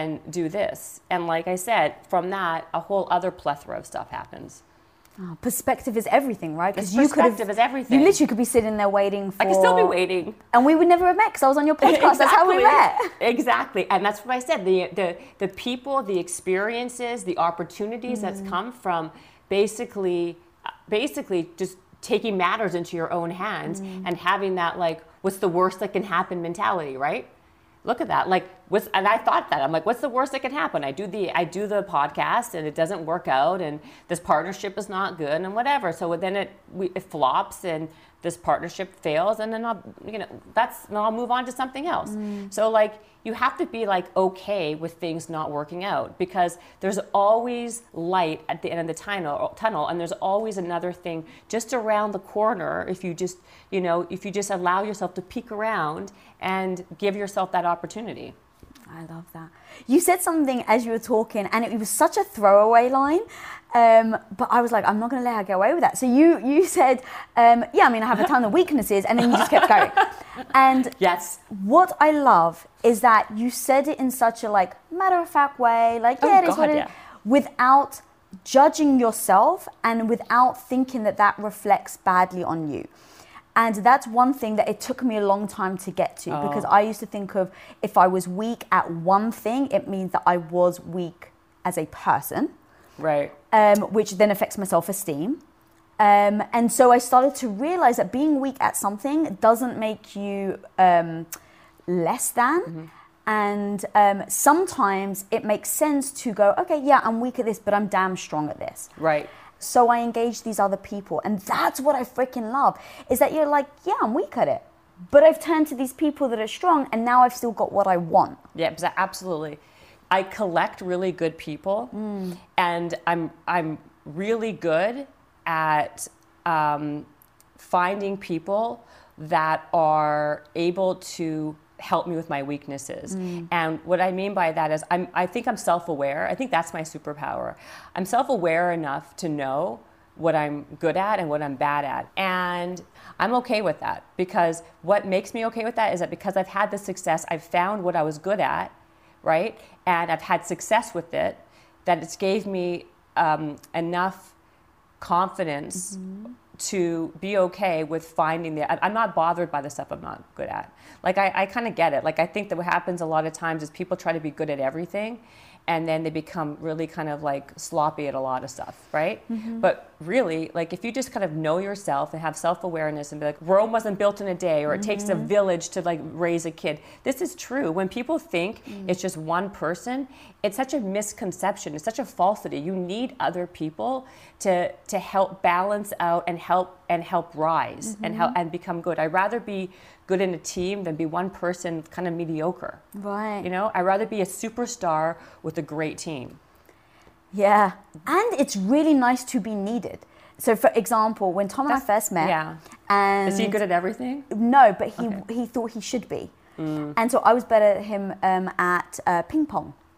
and do this. And like I said, from that, a whole other plethora of stuff happens. Oh, perspective is everything, right? Because you could have, perspective is everything. you literally could be sitting there waiting for. I could still be waiting. And we would never have met because I was on your podcast. That's how we met. Exactly, and that's what I said. The the the people, the experiences, the opportunities that's mm. come from basically, basically just taking matters into your own hands mm. and having that like, what's the worst that can happen mentality, right? Look at that. Like, what's, and I thought that I'm like, what's the worst that can happen? I do the I do the podcast and it doesn't work out, and this partnership is not good, and whatever. So then it we, it flops, and this partnership fails, and then I'll you know that's then I'll move on to something else. Mm. So like you have to be like okay with things not working out because there's always light at the end of the tunnel tunnel and there's always another thing just around the corner if you just you know if you just allow yourself to peek around and give yourself that opportunity I love that. You said something as you were talking, and it was such a throwaway line. Um, but I was like, I'm not going to let her get away with that. So you you said, um, yeah, I mean, I have a ton of weaknesses, and then you just kept going. And yes what I love is that you said it in such a like matter of fact way, like Oh, it is God, what it is, yeah. without judging yourself and without thinking that that reflects badly on you. And that's one thing that it took me a long time to get to because I used to think of if I was weak at one thing, it means that I was weak as a person right um, which then affects my self esteem. Um, and so I started to realize that being weak at something doesn't make you um, less than. And um, sometimes it makes sense to go, okay, yeah, I'm weak at this, but I'm damn strong at this. right So I engage these other people. And that's what I freaking love is that you're like, yeah, I'm weak at it. But I've turned to these people that are strong, and now I've still got what I want. Yeah, absolutely. I collect really good people, and I'm I'm really good at um, finding people that are able to help me with my weaknesses. And what I mean by that is I'm I think I'm self-aware. I think that's my superpower. I'm self-aware enough to know what I'm good at and what I'm bad at. And I'm okay with that because what makes me okay with that is that because I've had the success, I've found what I was good at, right? And I've had success with it, that it's gave me um, enough confidence to be okay with finding the. I'm not bothered by the stuff I'm not good at. Like I, I kind of get it. Like I think that what happens a lot of times is people try to be good at everything, and then they become really kind of like sloppy at a lot of stuff, right? Mm-hmm. But really, like if you just kind of know yourself and have self-awareness and be like, Rome wasn't built in a day, or it takes a mm-hmm. village to like raise a kid. This is true. When people think mm. it's just one person, it's such a misconception. It's such a falsity. You need other people to to help balance out and help and help rise and help mm-hmm. and become good. I'd rather be good in a team than be one person kind of mediocre. Right. You know, I'd rather be a superstar with a great team. Yeah. And it's really nice to be needed. So, for example, when Tom and I first met, yeah. and Is he good at everything? no, but he Okay. he thought he should be, and so I was better at him um, at uh, ping pong.